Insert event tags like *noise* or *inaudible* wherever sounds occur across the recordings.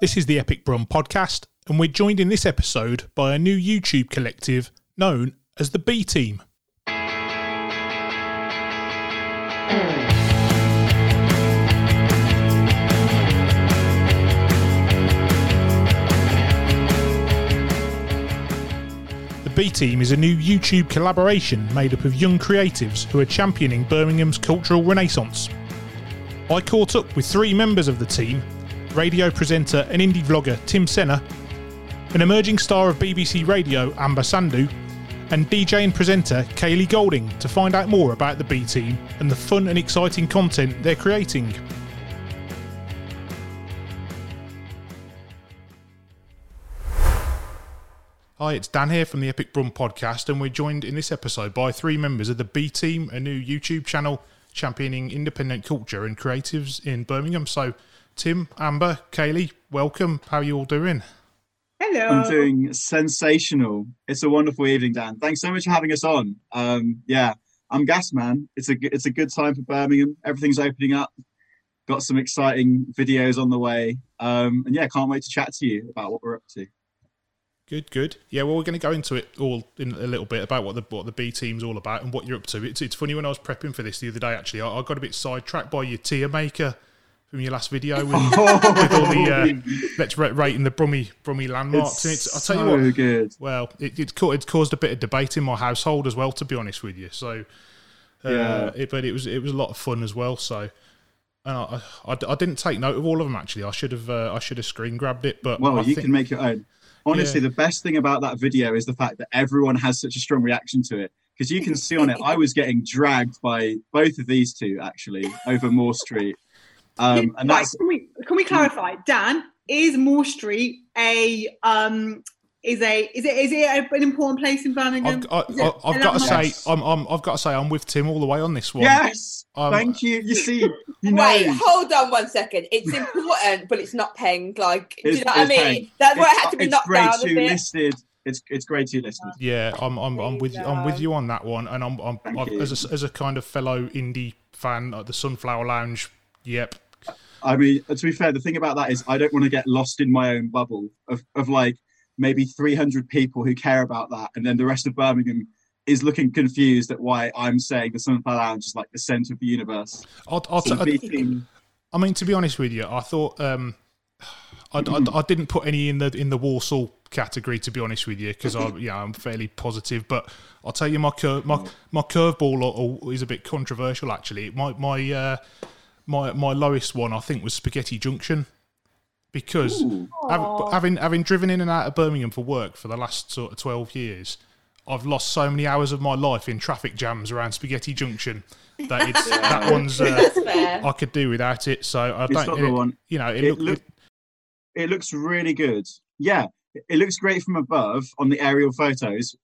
This is the Epic Brum podcast, and we're joined in this episode by a new YouTube collective known as the B Team. The B Team is a new YouTube collaboration made up of young creatives who are championing Birmingham's cultural renaissance. I caught up with three members of the team radio presenter and indie vlogger Tim Senna, an emerging star of BBC Radio Amber Sandhu, and DJ and presenter Kaylee Golding to find out more about the B Team and the fun and exciting content they're creating. Hi, it's Dan here from the Epic Brum podcast, and we're joined in this episode by three members of the B Team, a new YouTube channel championing independent culture and creatives in Birmingham. So, Tim, Amber, Kaylee, welcome. How are you all doing? Hello. I'm doing sensational. It's a wonderful evening, Dan. Thanks so much for having us on. Um, yeah, I'm gas man. It's a g- it's a good time for Birmingham. Everything's opening up. Got some exciting videos on the way, um, and yeah, can't wait to chat to you about what we're up to. Good, good. Yeah, well, we're going to go into it all in a little bit about what the what the B team's all about and what you're up to. It's it's funny when I was prepping for this the other day. Actually, I, I got a bit sidetracked by your tier maker from your last video with, *laughs* with all the uh, let's rate rating the Brummy Brummy landmarks. It's and it's, I'll so tell you what. good. Well, it, it's ca- it's caused a bit of debate in my household as well, to be honest with you. So, uh, Yeah. it, but it was it was a lot of fun as well. So, and I, I, I didn't take note of all of them actually. I should have uh, I should have screen grabbed it. But Well, I you think- can make your own. Honestly, Yeah. the best thing about that video is the fact that everyone has such a strong reaction to it. Because you can see on it, I was getting dragged by both of these two actually over Moor Street, um, and Right, that's can we can we clarify, Dan? Is Moor Street a um is a is it is it an important place in Birmingham? I've, I, Is it I, a I've got to say, landmark? I'm, I'm, I've got to say, I'm with Tim all the way on this one. yes. Um, Thank you. You see, you know. *laughs* Wait, hold on one second. It's important, but it's not paying. Like, do you know what I mean? paying. That's why it had to be it's knocked grade down a two listed. It's it's grade two listed. Yeah, I'm, I'm, I'm with, you I'm with you on that one, and I'm, I'm, I've, as a, as a kind of fellow indie fan, uh, the Sunflower Lounge. Yep. I mean, to be fair, the thing about that is I don't want to get lost in my own bubble of, of like maybe 300 people who care about that, and then the rest of Birmingham is looking confused at why I'm saying the Sunflower Lounge is like the centre of the universe. I'll, I'll So t- I mean, to be honest with you, I thought um, I, I, I didn't put any in the in the Walsall category. To be honest with you, because I yeah I'm fairly positive. But I'll tell you my cur- my my curveball is a bit controversial. Actually, my my uh, my my lowest one I think was Spaghetti Junction because Ooh. hav- having having driven in and out of Birmingham for work for the last sort of twelve years. I've lost so many hours of my life in traffic jams around Spaghetti Junction that it's *laughs* that one's uh, That's fair. I could do without it. So I It's don't. the it- one. You know, it, It looked. look- it looks really good. Yeah, it- it looks great from above on the aerial photos,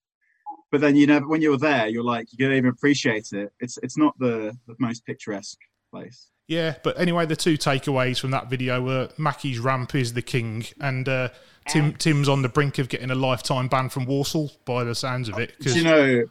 but then you never when you're there, you're like you don't even appreciate it. It's it's not the, the most picturesque place. Yeah, but anyway, the two takeaways from that video were Mackie's ramp is the king, and uh, Tim Tim's on the brink of getting a lifetime ban from Walsall by the sounds of it. Do 'cause- you know,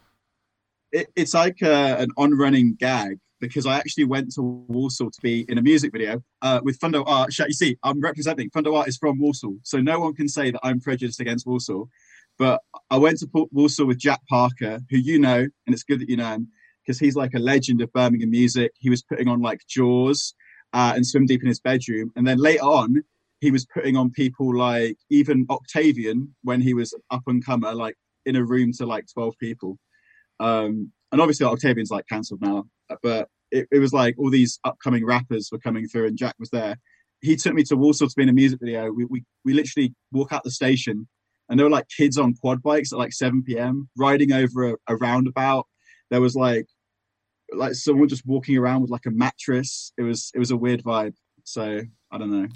it, it's like uh, an on-running gag because I actually went to Walsall to be in a music video uh, with Fundo Art. Sh- You see, I'm representing Fundo Art is from Walsall, so no one can say that I'm prejudiced against Walsall. But I went to Walsall with Jack Parker, who you know, and it's good that you know him because he's like a legend of Birmingham music. He was putting on like Jaws uh, and Swim Deep in his bedroom, and then later on, he was putting on people like even Octavian when he was up and comer, like in a room to like 12 people. Um, and obviously Octavian's like cancelled now, but it, it was like all these upcoming rappers were coming through and Jack was there. He took me to Walsall to be in a music video. We, we, we literally walk out the station and there were like kids on quad bikes at like 7 p.m. riding over a, a roundabout. There was like, like someone just walking around with like a mattress. It was, it was a weird vibe. So I don't know.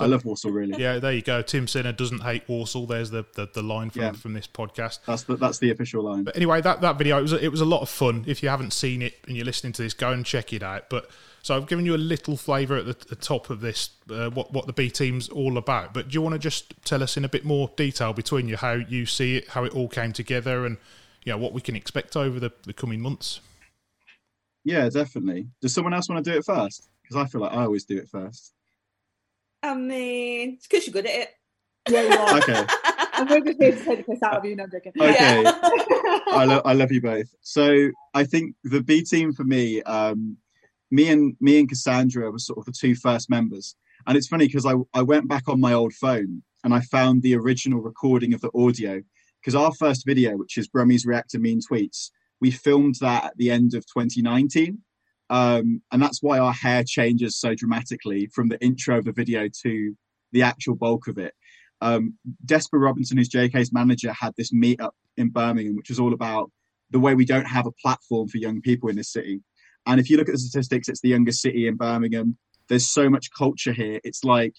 I love Walsall really. yeah, there you go. Tim Senna doesn't hate Walsall. There's the, the, the line from, Yeah. from this podcast. That's the, that's the official line. But anyway, that, that video it was a, it was a lot of fun. If you haven't seen it and you're listening to this, go and check it out. But so I've given you a little flavour at the, the top of this, uh, what what the B team's all about. But do you want to just tell us in a bit more detail between you how you see it, how it all came together, and you know what we can expect over the, the coming months? Yeah, definitely. Does someone else want to do it first? Because I feel like I always do it first. I mean, it's because you're good at it. Yeah, you are. Okay. *laughs* and we're just here to take the piss out of you. No, I'm joking. Okay. Yeah. *laughs* I, lo- I love you both. So I think the B team for me, um, me and me and Cassandra were sort of the two first members. And it's funny because I, I went back on my old phone and I found the original recording of the audio. Because our first video, which is Brummy's Reactor Mean Tweets, we filmed that at the end of 2019. Um, and that's why our hair changes so dramatically from the intro of the video to the actual bulk of it. Um, Desper Robinson, who's JK's manager, had this meetup in Birmingham, which was all about the way we don't have a platform for young people in this city. And if you look at the statistics, it's the youngest city in Birmingham. There's so much culture here. It's like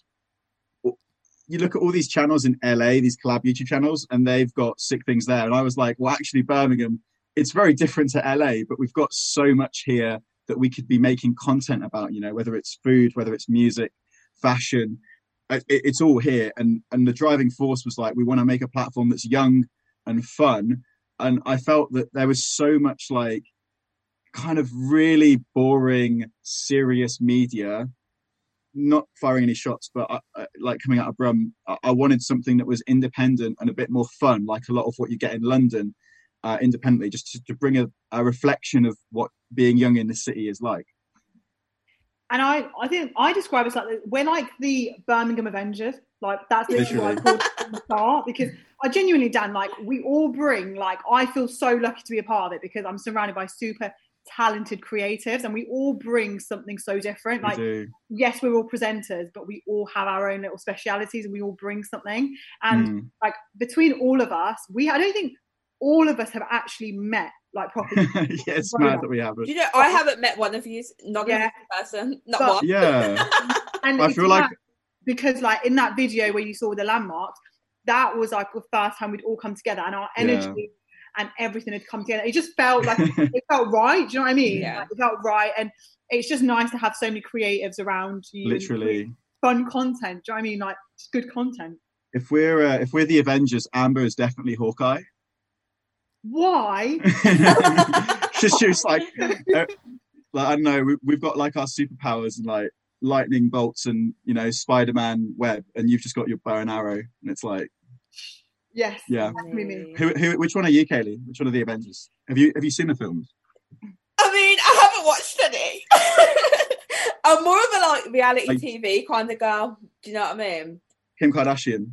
you look at all these channels in LA, these collab YouTube channels, and they've got sick things there. And I was like, well, actually, Birmingham, it's very different to LA, but we've got so much here that we could be making content about, you know, whether it's food, whether it's music, fashion, uh, it, it's all here. And and the driving force was like, we want to make a platform that's young and fun. And I felt that there was so much like kind of really boring, serious media not firing any shots, but I, I, like coming out of Brum, I, I, wanted something that was independent and a bit more fun, like a lot of what you get in London, uh, independently, just to, to bring a, a, reflection of what being young in the city is like. And I, I think I describe it like we're like the Birmingham Avengers. Like that's literally what I called it from the start because I genuinely, Dan, like we all bring. Like I feel so lucky to be a part of it because I'm surrounded by super talented creatives and we all bring something so different like yes we're all presenters but we all have our own little specialities and we all bring something and mm. like between all of us we i don't think all of us have actually met like properly *laughs* yeah it's mad that we haven't you know i haven't met one of you not yeah. person not but, one yeah *laughs* and i feel like because like in that video where you saw the landmarks that was like the first time we'd all come together and our energy yeah and everything had come together. It just felt like *laughs* it felt right. Do you know what I mean? Yeah. Like, it felt right, and it's just nice to have so many creatives around you. Literally, fun content. Do you know what I mean? Like good content. If we're uh, if we're the Avengers, Amber is definitely Hawkeye. Why? *laughs* She's just like, uh, like I don't know. We, we've got like our superpowers and like lightning bolts and you know Spider-Man web, and you've just got your bow and arrow, and it's like Yes. Yeah. Me. Who, who, which one are you, Kaylee? Which one of the Avengers? Have you have you seen the films? I mean, I haven't watched any. *laughs* I'm more of a like reality like, TV kind of girl. Do you know what I mean? Kim Kardashian.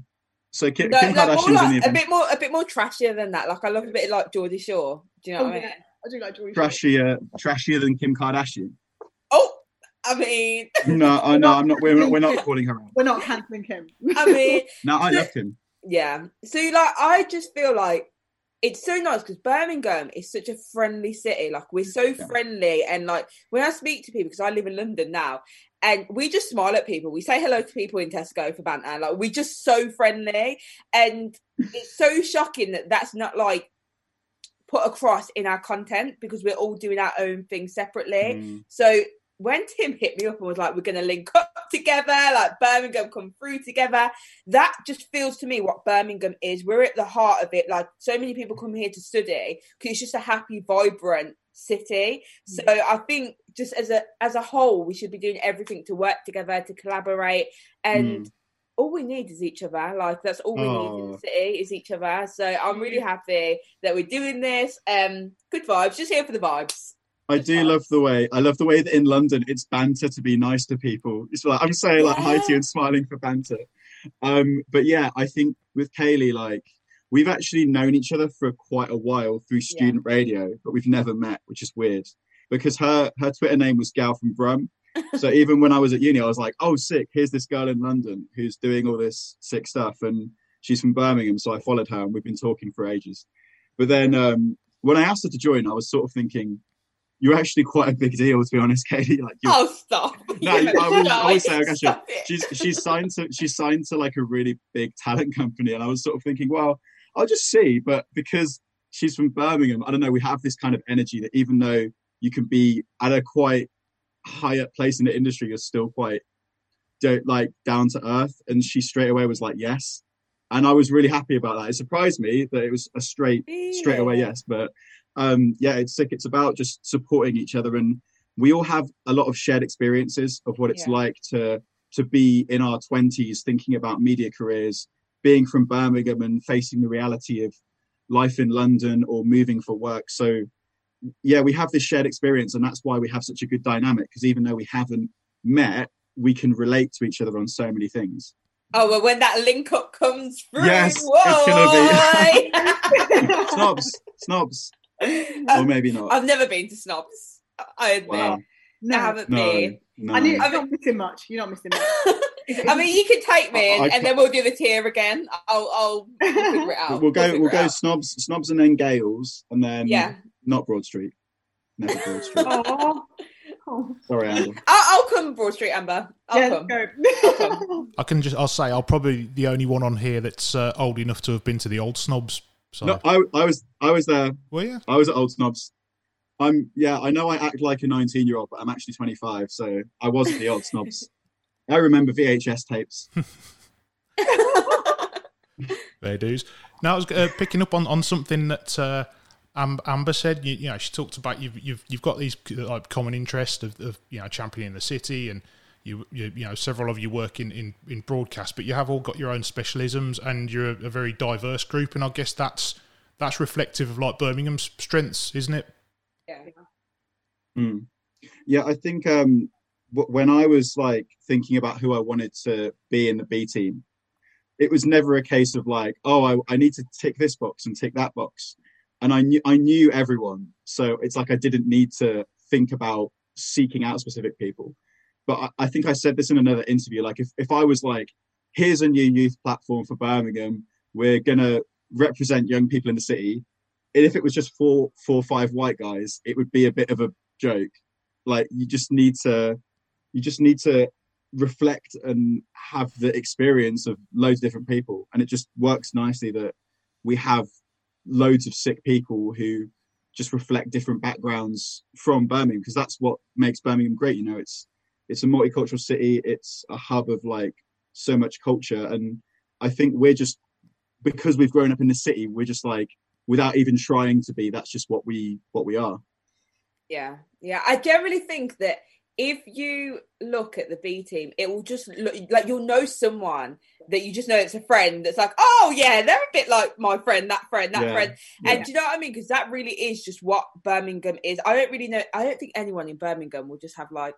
So Kim, no, Kim like, Kardashian's like, in the a bit more, a bit more trashier than that. Like I love a bit like Geordie Shore. Do you know oh, what I mean? I do like Geordie Trashier, trashier than Kim Kardashian. Oh, I mean, no, *laughs* I know. I'm not. We're not. We're not calling her out. We're not cancelling Kim. I mean, *laughs* no, I love Kim yeah. So like, I just feel like it's so nice because Birmingham is such a friendly city. Like we're so yeah. friendly, and like when I speak to people, because I live in London now, and we just smile at people. We say hello to people in Tesco for banter. Like we're just so friendly, and it's so shocking that that's not like put across in our content because we're all doing our own thing separately. Mm. So when Tim hit me up and was like, we're going to link up together, like Birmingham come through together, that just feels to me what Birmingham is. We're at the heart of it. Like, so many people come here to study because it's just a happy, vibrant city. So I think just as a as a whole, we should be doing everything to work together, to collaborate, and mm. all we need is each other. Like that's all we oh. need in the oh. city is each other. So I'm really happy that we're doing this. Um, good vibes. Just here for the vibes. I do love the way I love the way that in London it's banter to be nice to people. It's like I'm saying like hi to you and smiling for banter. Um, but yeah, I think with Kaylee, like we've actually known each other for quite a while through student yeah. radio, but we've never met, which is weird because her her Twitter name was Gal from Brum. *laughs* so even when I was at uni, I was like, oh, sick. Here's this girl in London who's doing all this sick stuff, and she's from Birmingham. So I followed her, and we've been talking for ages. But then um, when I asked her to join, I was sort of thinking, you're actually quite a big deal to be honest, *laughs* Katie. Like, oh, stop! *laughs* No, I will, I will say, okay, she's she's signed to she's signed to like a really big talent company, and I was sort of thinking, well, I'll just see, but because she's from Birmingham, I don't know, we have this kind of energy that even though you can be at a quite higher place in the industry, you're still quite like down to earth. And she straight away was like, yes. And I was really happy about that. It surprised me that it was a straight, straight away yes. But um, yeah, it's sick. It's about just supporting each other, and we all have a lot of shared experiences of what it's yeah. like to to be in our 20s thinking about media careers, being from Birmingham and facing the reality of life in London or moving for work. So, yeah, we have this shared experience, and that's why we have such a good dynamic. Because even though we haven't met, we can relate to each other on so many things. Oh well, when that link up comes through, yes, whoa, it's gonna be *laughs* snobs, snobs, Um, or maybe not. I've never been to snobs. I admit, Wow. No, I haven't No, been. no. and you're I mean- not missing much. You're not missing much. *laughs* I mean, you can take me, and, I- I and then we'll do the tier again. I'll, I'll we'll figure it *laughs* out. we'll go. figure We'll go out. snobs, snobs, and then Gales, and then Yeah, not Broad Street. Never Broad Street. oh. Oh. Sorry, Amber. I'll, I'll come Broad Street, Amber. I'll Yeah, come. go. *laughs* I can just I'll say I'll probably be the only one on here that's uh, old enough to have been to the old snobs. So No, I, I was, I was there. well, yeah. I was at Old Snobs. I'm, yeah, I know I act like a 19 year old, but I'm actually 25, so I was at the Old Snobs. I remember VHS tapes. *laughs* Fair dues. Now I was uh, picking up on, on something that uh, Amber said. You, you know, she talked about you've you've you've got these like common interest of, of you know championing the city, and you, you you know several of you work in, in, in broadcast, but you have all got your own specialisms, and you're a, a very diverse group, and I guess that's that's reflective of like Birmingham's strengths, isn't it? Yeah. Mm. Yeah, I think um, w- when I was like thinking about who I wanted to be in the B team, it was never a case of like, oh, I, I need to tick this box and tick that box. And I knew I knew everyone, so it's like I didn't need to think about seeking out specific people. But I, I think I said this in another interview. Like, if if I was like, here's a new youth platform for Birmingham, we're gonna represent young people in the city. And if it was just four, four, five white guys, it would be a bit of a joke. Like you just need to, you just need to reflect and have the experience of loads of different people, and it just works nicely that we have loads of sick people who just reflect different backgrounds from Birmingham because that's what makes Birmingham great. You know, it's it's a multicultural city. It's a hub of like so much culture, and I think we're just because we've grown up in the city, we're just like without even trying to be. That's just what we what we are. Yeah, yeah. I generally think that if you look at the B team, it will just look like you'll know someone that you just know it's a friend that's like, oh yeah, they're a bit like my friend, that friend, that Yeah, friend. yeah. And do you know what I mean? Because that really is just what Birmingham is. I don't really know. I don't think anyone in Birmingham will just have like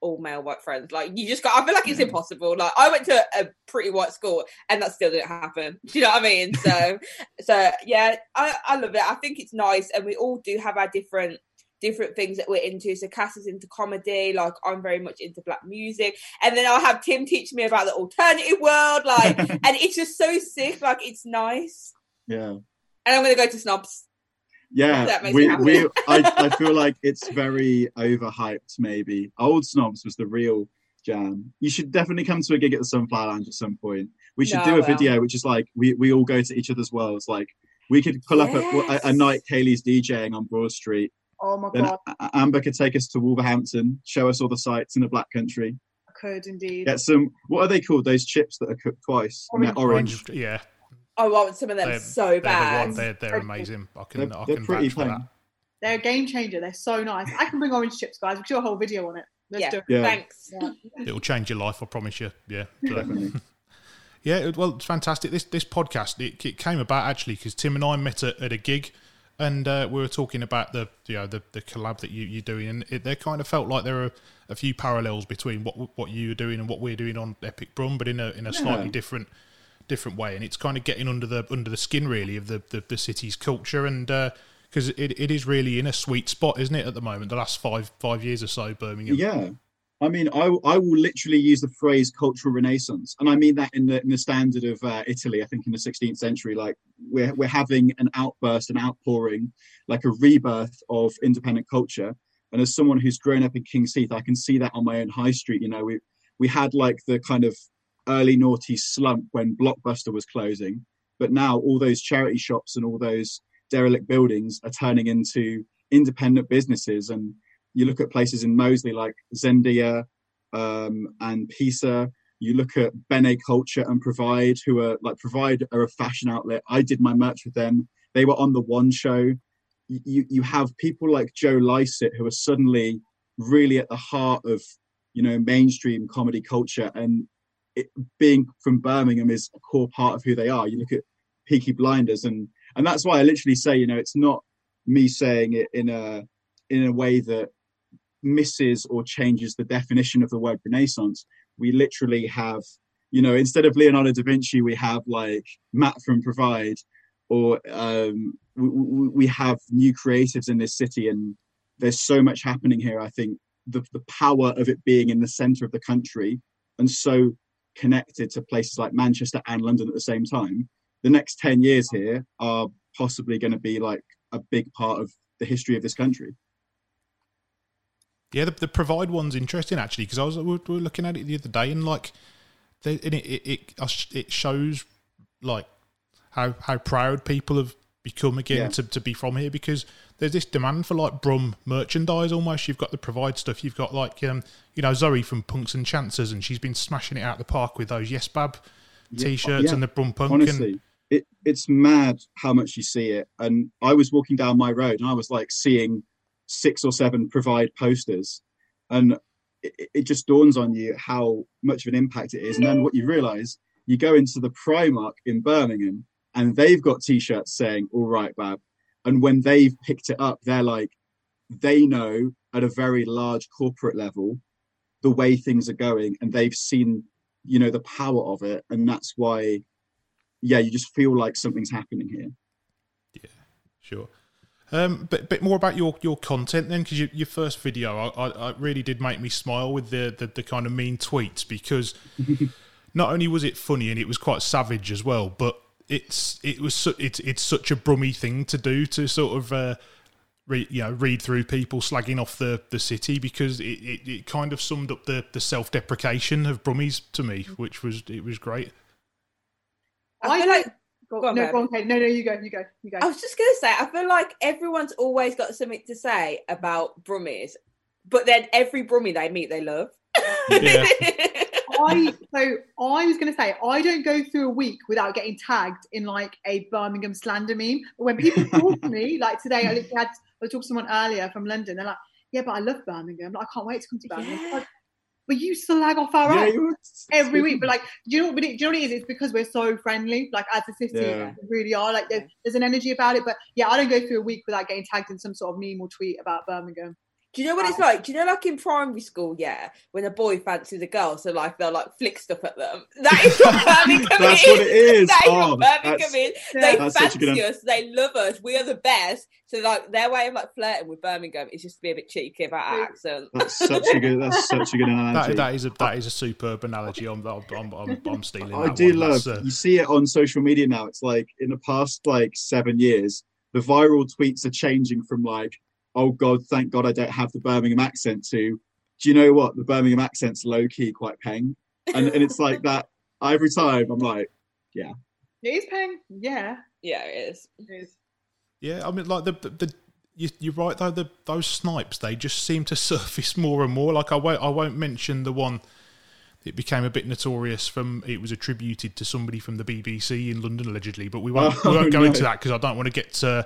all male white friends. Like you just got. I feel like it's Yeah. impossible. Like I went to a pretty white school, and that still didn't happen. *laughs* Do you know what I mean? So, *laughs* so yeah, I I love it. I think it's nice, and we all do have our different different things that we're into. So Cass is into comedy, like I'm very much into black music. And then I'll have Tim teach me about the alternative world, like *laughs* and it's just so sick, like it's nice. Yeah. And I'm gonna go to snobs. Yeah, we, we *laughs* I, I feel like it's very overhyped. Maybe old snobs was the real jam. You should definitely come to a gig at the Sunflower Lounge at some point. We should No, do a will. video, which is like we, we all go to each other's worlds. Like we could pull up a, a, a night Kaylee's DJing on Broad Street. Oh my Then god, Amber could take us to Wolverhampton, show us all the sights in the Black Country. I could indeed. Get some. What are they called? Those chips that are cooked twice. And Orange. orange. yeah. I oh, want some of them They're- so They're bad. the one. They're, they're amazing. I can They're, I they're can pretty vouch plain. They're a game changer. They're so nice. I can bring orange chips, guys. We should do a whole video on it. Let's Yeah. do it. Yeah, Thanks. Yeah. It'll change your life. I promise you. Yeah. *laughs* Definitely. *laughs* Yeah, well, it's fantastic. This this podcast it, it came about actually because Tim and I met at, at a gig, and uh, we were talking about the you know the, the collab that you you're doing, and it, there kind of felt like there are a few parallels between what what you were doing and what we're doing on Epic Brum, but in a in a slightly Yeah. different different way, and it's kind of getting under the under the skin really of the the, the city's culture, and because it, it is really in a sweet spot, isn't it, at the moment? The last five five years or so, Birmingham. Yeah. I mean, I, I will literally use the phrase cultural renaissance, and I mean that in the in the standard of uh, Italy. I think in the 16th century, like we're we're having an outburst, an outpouring, like a rebirth of independent culture. And as someone who's grown up in King's Heath, I can see that on my own high street. You know, we we had like the kind of early naughty slump when Blockbuster was closing, but now all those charity shops and all those derelict buildings are turning into independent businesses and you look at places in Moseley like Zindiya um, and Pisa. You look at Bene Culture and Provide, who are like Provide are a fashion outlet. I did my merch with them. They were on the One Show. You you have people like Joe Lycett who are suddenly really at the heart of you know mainstream comedy culture and it, being from birmingham is a core part of who they are you look at peaky blinders and and that's why i literally say you know it's not me saying it in a in a way that misses or changes the definition of the word renaissance we literally have you know instead of leonardo da vinci we have like matt from provide or um, we, we have new creatives in this city and there's so much happening here i think the, the power of it being in the center of the country and so connected to places like manchester and london at the same time the next 10 years here are possibly going to be like a big part of the history of this country yeah the, the provide one's interesting actually because i was we were looking at it the other day and like they, and it, it, it it shows like how how proud people have become again yeah. to, to be from here because there's this demand for like Brum merchandise almost. You've got the provide stuff. You've got like um, you know Zoe from Punks and Chancers, and she's been smashing it out the park with those Yes Bab t-shirts yeah. and the Brum Punk. Honestly, and... it, it's mad how much you see it. And I was walking down my road and I was like seeing six or seven provide posters, and it, it just dawns on you how much of an impact it is. And then what you realise, you go into the Primark in Birmingham and they've got t-shirts saying all right bab. And when they've picked it up they're like they know at a very large corporate level the way things are going and they've seen you know the power of it. And that's why yeah you just feel like something's happening here. Yeah sure um, but bit more about your, your content then, because your, your first video, I, I, I, really did make me smile with the, the, the kind of mean tweets because *laughs* not only was it funny and it was quite savage as well, but it's it was su- it's it's such a brummy thing to do to sort of uh, read you know read through people slagging off the the city because it, it, it kind of summed up the the self deprecation of Brummies to me, which was it was great. I feel like. Go on, no, go on, okay. no, no, you go, you go, you go. I was just gonna say, I feel like everyone's always got something to say about Brummies, but then every Brummie they meet, they love. Yeah. *laughs* I so I was going to say I don't go through a week without getting tagged in like a Birmingham slander meme. But when people *laughs* talk to me, like today, I literally had I was talking to someone earlier from London. They're like, "Yeah, but I love Birmingham. Like, I can't wait to come to Birmingham." Yeah. Like, but you slag off our yeah, every week. But like, do you know? But it, do you know what it is? It's because we're so friendly. Like as a city, yeah. we really are. Like there's, there's an energy about it. But yeah, I don't go through a week without getting tagged in some sort of meme or tweet about Birmingham. Do you know what it's like? Do you know, like in primary school, yeah, when a boy fancies a girl, so like they'll like flick stuff at them. *laughs* That is what *laughs* Birmingham That's what it *laughs* is. That is oh, what Birmingham is. They fancy us. They love us. We are the best. So like their way of like flirting with Birmingham is just to be a bit cheeky about our accent. That's such a good. That's such a good analogy. That, that is a that is a superb analogy. I'm I'm I'm, I'm stealing. I do one. love. Uh... You see it on social media now. It's like in the past like seven years, the viral tweets are changing from like oh God, thank God I don't have the Birmingham accent to, do you know what? The Birmingham accent's low key quite peng. And, and it's like that every time I'm like, yeah. It is peng. Yeah. Yeah, it is. It is. Yeah, I mean, like the, the, the you, are right though. The, those snipes, they just seem to *laughs* surface more and more. Like I won't, I won't mention the one it became a bit notorious from it was attributed to somebody from the BBC in London allegedly, but we won't, *laughs* oh, we won't go no. into that because I don't want to get uh,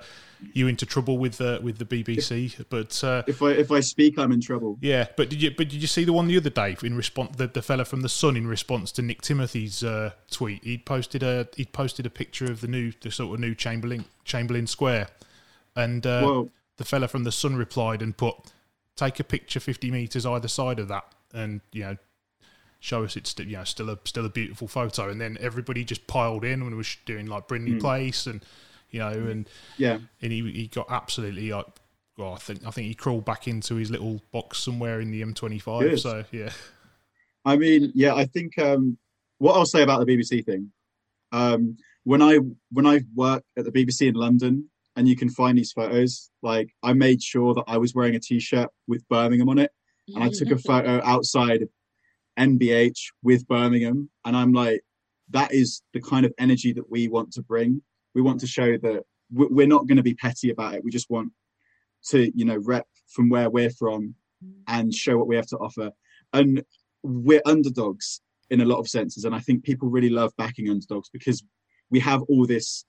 you into trouble with uh, with the BBC. But uh, if I if I speak, I'm in trouble. Yeah, but did you but did you see the one the other day in response the, the fella from the Sun in response to Nick Timothy's uh, tweet? He posted a he posted a picture of the new the sort of new Chamberlain Chamberlain Square, and uh, the fella from the Sun replied and put take a picture 50 meters either side of that and you know show us it's you know still a still a beautiful photo, and then everybody just piled in when we was doing like Brindley mm. Place and you know and yeah, and he he got absolutely like. Well, I think I think he crawled back into his little box somewhere in the M25. Good. So yeah, I mean, yeah, I think um, what I'll say about the BBC thing. Um, when I when I worked at the BBC in London, and you can find these photos, like I made sure that I was wearing a T-shirt with Birmingham on it, and I took a photo outside NBH with Birmingham. And I'm like, that is the kind of energy that we want to bring. We want to show that we're not going to be petty about it. We just want to, you know, rep from where we're from and show what we have to offer. And we're underdogs in a lot of senses. And I think people really love backing underdogs because we have all this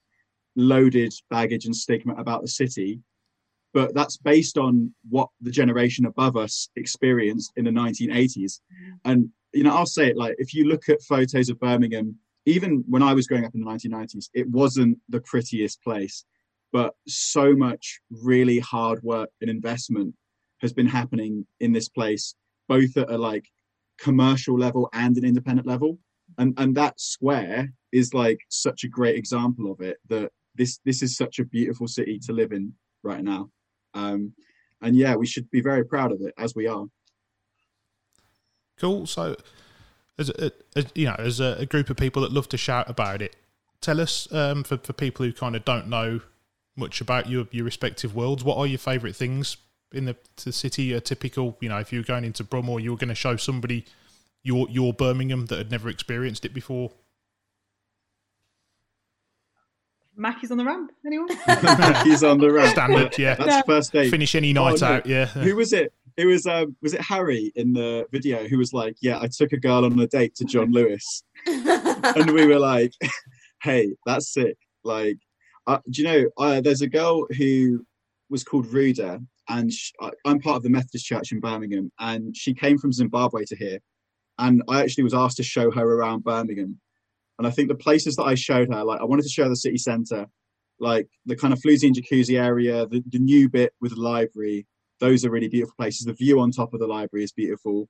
loaded baggage and stigma about the city. But that's based on what the generation above us experienced in the 1980s. Mm-hmm. And you know, I'll say it like if you look at photos of Birmingham, even when I was growing up in the 1990s, it wasn't the prettiest place, but so much really hard work and investment has been happening in this place, both at a like commercial level and an independent level. And and that square is like such a great example of it that this this is such a beautiful city to live in right now. Um, and yeah, we should be very proud of it as we are. Cool. So, as, a, as you know, as a, group of people that love to shout about it, tell us um, for for people who kind of don't know much about your your respective worlds, what are your favourite things in the, the city? A typical, you know, if you were going into Brummel, you were going to show somebody your your Birmingham that had never experienced it before. Mackie's on the ramp. Anyone? *laughs* Mackie's on the ramp. Standard, yeah. That's first date. Finish any night oh, out, yeah. Who was it? It was um, was it Harry in the video who was like, "Yeah, I took a girl on a date to John Lewis," *laughs* and we were like, *laughs* "Hey, that's sick!" Like, uh, do you know? Uh, there's a girl who was called Ruda, and she, I'm part of the Methodist Church in Birmingham, and she came from Zimbabwe to here, and I actually was asked to show her around Birmingham, and I think the places that I showed her, like I wanted to show the city centre, like the kind of Floozy and Jacuzzi area, the, the new bit with the library. Those are really beautiful places. The view on top of the library is beautiful.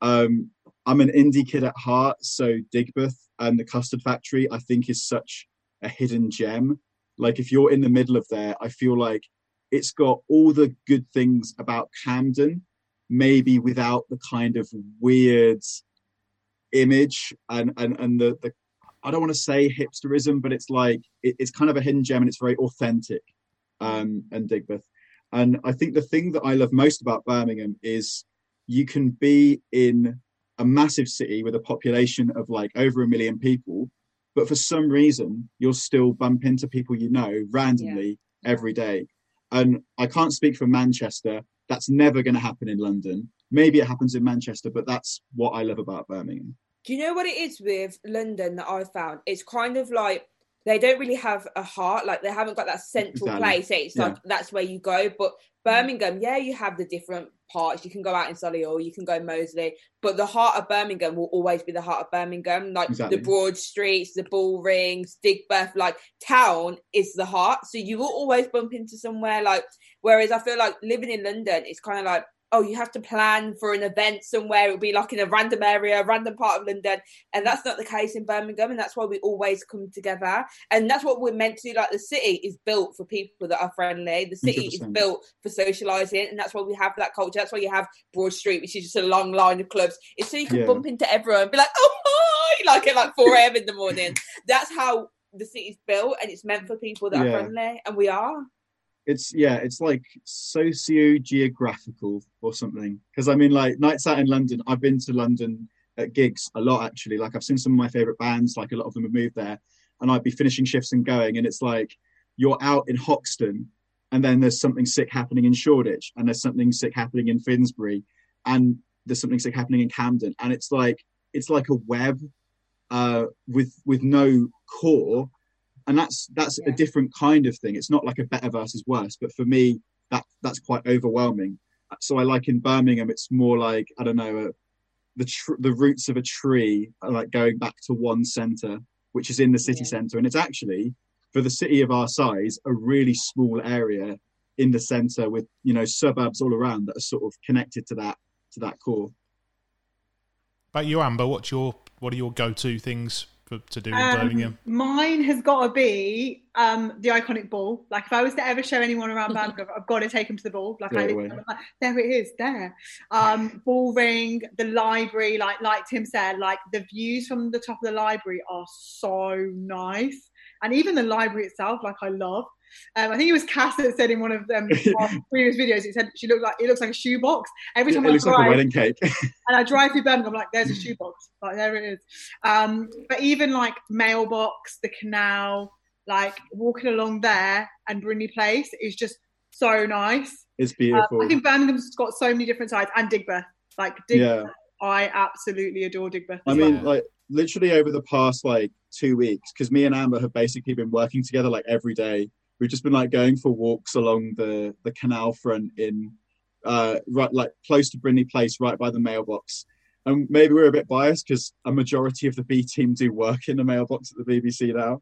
Um, I'm an indie kid at heart, so Digbeth and the Custard Factory, I think, is such a hidden gem. Like if you're in the middle of there, I feel like it's got all the good things about Camden, maybe without the kind of weird image and and and the the I don't want to say hipsterism, but it's like it, it's kind of a hidden gem and it's very authentic. Um, and Digbeth, and I think the thing that I love most about Birmingham is you can be in a massive city with a population of like over a million people, but for some reason you'll still bump into people you know randomly yeah. every day. And I can't speak for Manchester. That's never going to happen in London. Maybe it happens in Manchester, but that's what I love about Birmingham. Do you know what it is with London that I found? It's kind of like they don't really have a heart, like they haven't got that central exactly. place. It's yeah. like that's where you go. But Birmingham, yeah, you have the different parts. You can go out in Solihull, you can go Moseley, but the heart of Birmingham will always be the heart of Birmingham. Like exactly. the broad streets, the bull rings, Digbeth, like town is the heart. So you will always bump into somewhere like. Whereas I feel like living in London, it's kind of like oh, you have to plan for an event somewhere. It'll be like in a random area, a random part of London. And that's not the case in Birmingham. And that's why we always come together. And that's what we're meant to do. Like the city is built for people that are friendly. The city 100%. is built for socializing. And that's why we have that culture. That's why you have Broad Street, which is just a long line of clubs. It's so you can yeah. bump into everyone and be like, oh, hi, like at like 4 a.m. in the morning. *laughs* That's how the city's built. And it's meant for people that yeah. are friendly. And we are it's yeah it's like socio-geographical or something. Because i mean like nights out in london i've been to london at gigs a lot actually. Like i've seen some of my favorite bands like a lot of them have moved there and i'd be finishing shifts and going and it's like you're out in hoxton and then there's something sick happening in shoreditch and there's something sick happening in finsbury and there's something sick happening in camden. And it's like it's like a web uh, with with no core and that's that's yeah. a different kind of thing it's not like a better versus worse but for me that that's quite overwhelming so i like in birmingham it's more like i don't know uh, the tr- the roots of a tree are like going back to one center which is in the city yeah. center and it's actually for the city of our size a really small area in the center with you know suburbs all around that are sort of connected to that to that core About you amber what's your what are your go-to things for, to do in um, Birmingham? Mine has got to be um, the iconic ball. Like if I was to ever show anyone around *laughs* Birmingham, I've got to take them to the ball. Like, I, like there it is, there. Um, Bull Ring, the library. Like like Tim said, like the views from the top of the library are so nice, and even the library itself, like I love. Um, I think it was Cass that said in one of them *laughs* previous videos. It said she looked like it looks like a shoebox. Every time it I looks drive, like a wedding cake. *laughs* and I drive through Birmingham, I'm like, "There's a *laughs* shoebox." Like there it is. Um, but even like mailbox, the canal, like walking along there and Brindley Place is just so nice. It's beautiful. Um, I think Birmingham's got so many different sides, and Digbeth. Like Digbeth, yeah. I absolutely adore Digbeth. I mean, well. like literally over the past like two weeks, because me and Amber have basically been working together like every day we've just been like going for walks along the the canal front in uh, right like close to Brindley Place, right by the mailbox. And maybe we're a bit biased because a majority of the B team do work in the mailbox at the BBC now.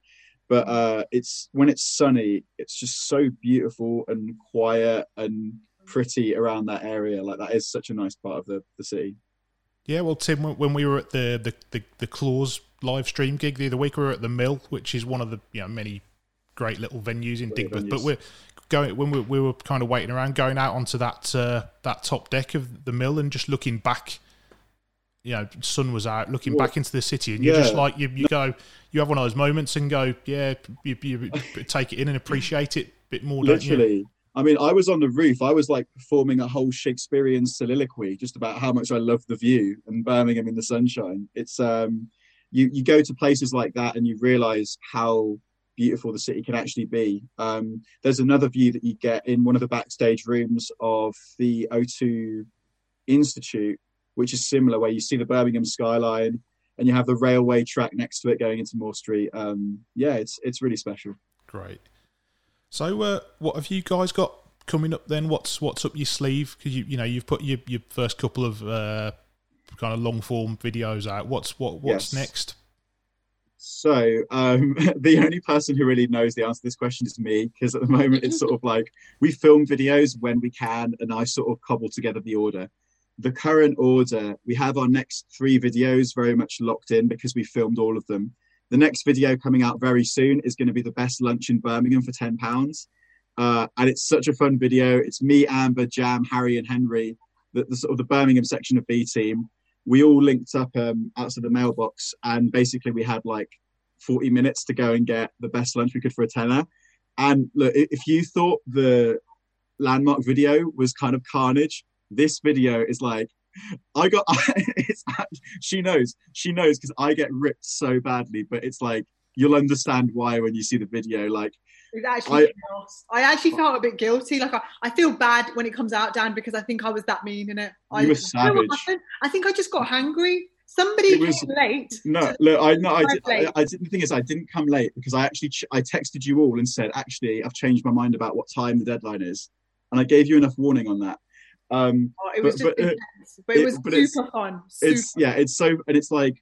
But uh, it's when it's sunny, it's just so beautiful and quiet and pretty around that area. Like that is such a nice part of the, the city. Yeah, well, Tim, when we were at the the the, the Claws live stream gig the other week, we were at the Mill, which is one of the you know many great little venues in great Digbeth. Venues. But we're going when we, we, were kind of waiting around, going out onto that uh, that top deck of the Mill and just looking back. You know, sun was out, looking back into the city, and you're yeah. just like you, you go, you have one of those moments and go, yeah, you, you take it in and appreciate it a bit more. Literally, I mean, I was on the roof. I was like performing a whole Shakespearean soliloquy just about how much I love the view and Birmingham in the sunshine. It's um, you you go to places like that and you realise how beautiful the city can actually be. Um, there's another view that you get in one of the backstage rooms of the O2 Institute, which is similar, where you see the Birmingham skyline and you have the railway track next to it going into Moor Street. Um, yeah, it's it's really special. Great. So, uh, what have you guys got coming up then? What's what's up your sleeve? Because you you know you've put your, your first couple of uh, kind of long form videos out. What's what what's yes. next? So um, *laughs* the only person who really knows the answer to this question is me, because at the moment it's sort of *laughs* like we film videos when we can, and I sort of cobble together the order. The current order, we have our next three videos very much locked in because we filmed all of them. The next video coming out very soon is going to be the best lunch in Birmingham for ten pounds, uh, and it's such a fun video. It's me, Amber, Jam, Harry, and Henry, the, the sort of the Birmingham section of B Team we all linked up um, outside the mailbox and basically we had like 40 minutes to go and get the best lunch we could for a tenner. And look, if you thought the landmark video was kind of carnage, this video is like, I got, *laughs* it's, she knows, she knows because I get ripped so badly, but it's like, you'll understand why when you see the video. Like, it's actually I, I, actually felt a bit guilty. Like I, I feel bad when it comes out, Dan, because I think I was that mean in it. I, you were savage. I think I just got hungry. Somebody was, came late. No, look, I no, I, did, I, I, did, the thing is, I didn't come late because I actually ch- I texted you all and said, actually, I've changed my mind about what time the deadline is, and I gave you enough warning on that. Um, oh, it was but, just but, intense, but it, it was super it's, fun. Super it's yeah, it's so, and it's like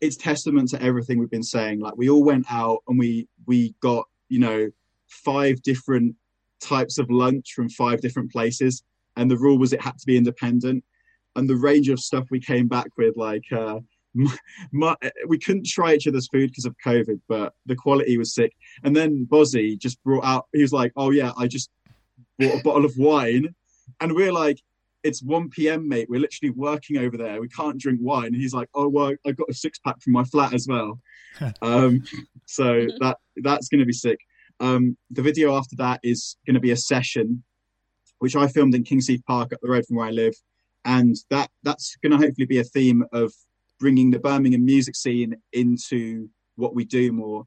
it's testament to everything we've been saying. Like we all went out and we we got you know five different types of lunch from five different places, and the rule was it had to be independent. And the range of stuff we came back with, like uh, *laughs* my, we couldn't try each other's food because of COVID, but the quality was sick. And then Bozzy just brought out, he was like, "Oh yeah, I just bought a bottle of wine," and we're like, "It's 1 p.m., mate. We're literally working over there. We can't drink wine." And he's like, "Oh well, I got a six pack from my flat as well." *laughs* um, so that that's going to be sick. Um, the video after that is going to be a session, which I filmed in Kingsheath Park up the road from where I live, and that that's going to hopefully be a theme of bringing the Birmingham music scene into what we do more.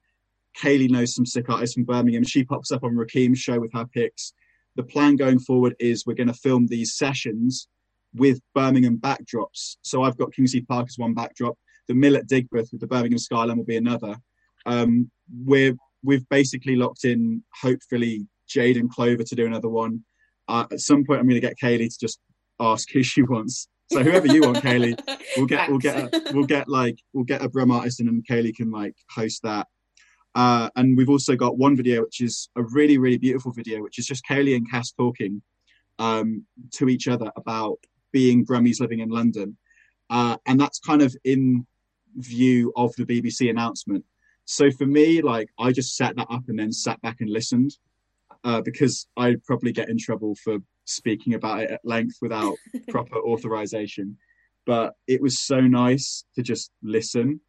Kaylee knows some sick artists from Birmingham. She pops up on Rakeem's show with her picks. The plan going forward is we're going to film these sessions with Birmingham backdrops. So I've got Kingsheath Park as one backdrop. The mill at Digbeth with the Birmingham skyline will be another. Um, we're we've basically locked in, hopefully, Jade and Clover to do another one. Uh, at some point, I'm going to get Kaylee to just ask who she wants. So whoever you want, Kaylee, *laughs* we'll get we'll get a, we'll get like we'll get a Brum artist in, and Kaylee can like host that. Uh, and we've also got one video which is a really really beautiful video, which is just Kaylee and Cass talking um, to each other about being Brummies living in London, uh, and that's kind of in view of the BBC announcement. So for me, like I just set that up and then sat back and listened uh, because I'd probably get in trouble for speaking about it at length without *laughs* proper authorization. But it was so nice to just listen.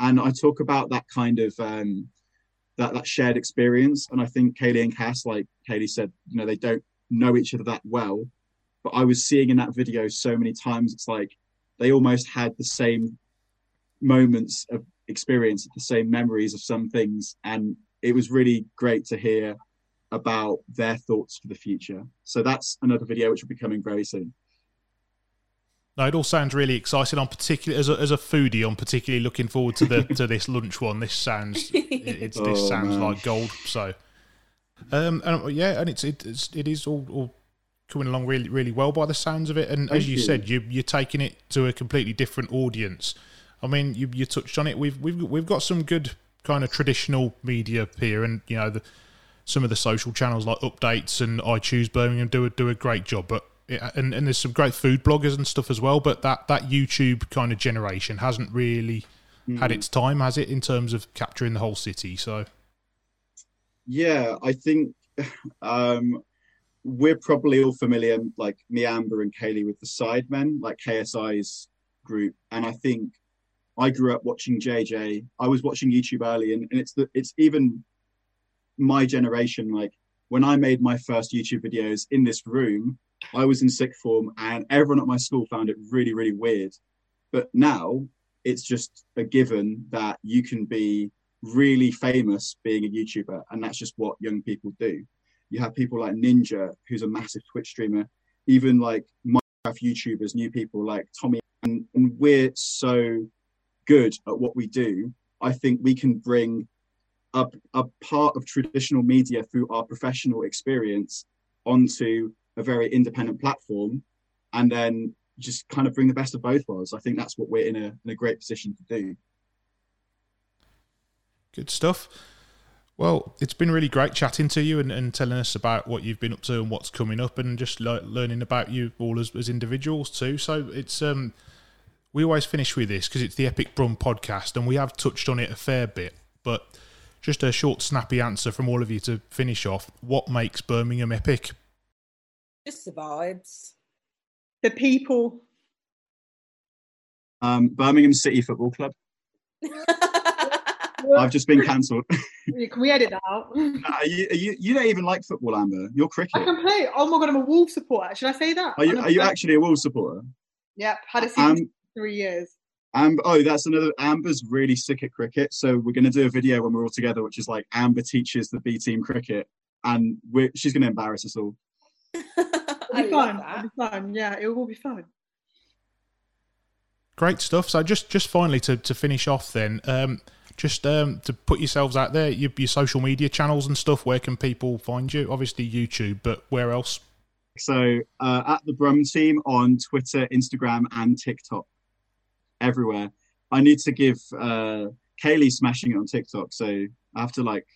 And I talk about that kind of um, that that shared experience. And I think Kaylee and Cass, like Kaylee said, you know, they don't know each other that well. But I was seeing in that video so many times, it's like they almost had the same moments of experience, the same memories of some things, and it was really great to hear about their thoughts for the future. So that's another video which will be coming very soon. No, it all sounds really exciting. I'm particularly as a, as a foodie. I'm particularly looking forward to the to this lunch one. This sounds *laughs* it, it's, this oh, sounds man. like gold. So Um, and yeah, and it's it, it's it is all, all coming along really really well by the sounds of it. And Thank as you, you. said, you you're taking it to a completely different audience. I mean, you you touched on it. We've we've we've got some good kind of traditional media here, and you know the some of the social channels like updates and I Choose Birmingham do a, do a great job. But and and there's some great food bloggers and stuff as well. But that that YouTube kind of generation hasn't really had its time, has it, in terms of capturing the whole city? So Yeah, I think *laughs* um, we're probably all familiar, like me, Amber, and Kaylee, with the Sidemen, like KSI's group. And I think I grew up watching JJ. I was watching YouTube early, and, and it's the it's even my generation. Like when I made my first YouTube videos in this room, I was in sixth form, and everyone at my school found it really, really weird. But now it's just a given that you can be really famous being a YouTuber, and that's just what young people do. You have people like Ninja, who's a massive Twitch streamer, even like Minecraft YouTubers, new people like Tommy, and, and we're so good at what we do. I think we can bring a, a part of traditional media through our professional experience onto a very independent platform, and then just kind of bring the best of both worlds. I think that's what we're in a in a great position to do. Good stuff. Well, it's been really great chatting to you and, and telling us about what you've been up to and what's coming up, and just le- learning about you all as, as individuals too. So it's um, we always finish with this because it's the Epic Brum podcast, and we have touched on it a fair bit, but just a short, snappy answer from all of you to finish off. What makes Birmingham epic? Just the vibes. The people. Um, Birmingham City Football Club. *laughs* I've just been cancelled. Can we edit that out? *laughs* Nah, you, you you don't even like football, Amber. You're cricket. I can play. Oh my god, I'm a Wolves supporter. Should I say that? Are you are you actually a Wolves supporter? Yep, had a season Um, for three years. Amber, oh, that's another. Amber's really sick at cricket, so we're going to do a video when we're all together, which is like Amber teaches the B team cricket, and we're, she's going to embarrass us all. *laughs* It'll be love fun. It'll be fun. Yeah, it will be fun. Great stuff. So just just finally to, to finish off then, um, just um, to put yourselves out there, your, your social media channels and stuff. Where can people find you? Obviously YouTube, but where else? So uh, at the Brum team on Twitter, Instagram, and TikTok, everywhere. I need to give uh, Kaylee smashing it on TikTok, so I have to like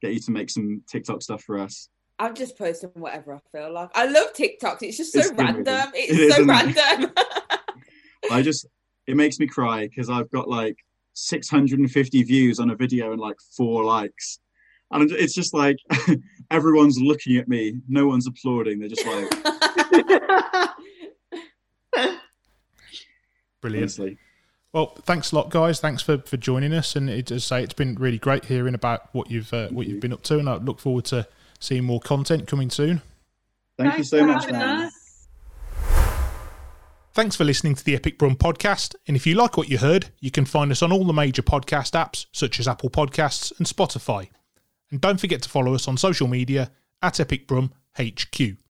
get you to make some TikTok stuff for us. I'm just posting whatever I feel like. I love TikToks. It's just so It's random. isn't it? It's so isn't it? random. *laughs* *laughs* I just it makes me cry because I've got like 650 views on a video and like four likes, and it's just like *laughs* everyone's looking at me. No one's applauding. They're just like Brilliant. Honestly. Well, thanks a lot, guys. Thanks for, for joining us. And it, as I say, it's been really great hearing about what you've uh, what you. you've been up to, and I look forward to seeing more content coming soon. Thank you so much, man. us. Thanks for listening to the Epic Brum podcast. And if you like what you heard, you can find us on all the major podcast apps such as Apple Podcasts and Spotify. And don't forget to follow us on social media at Epic Brum HQ.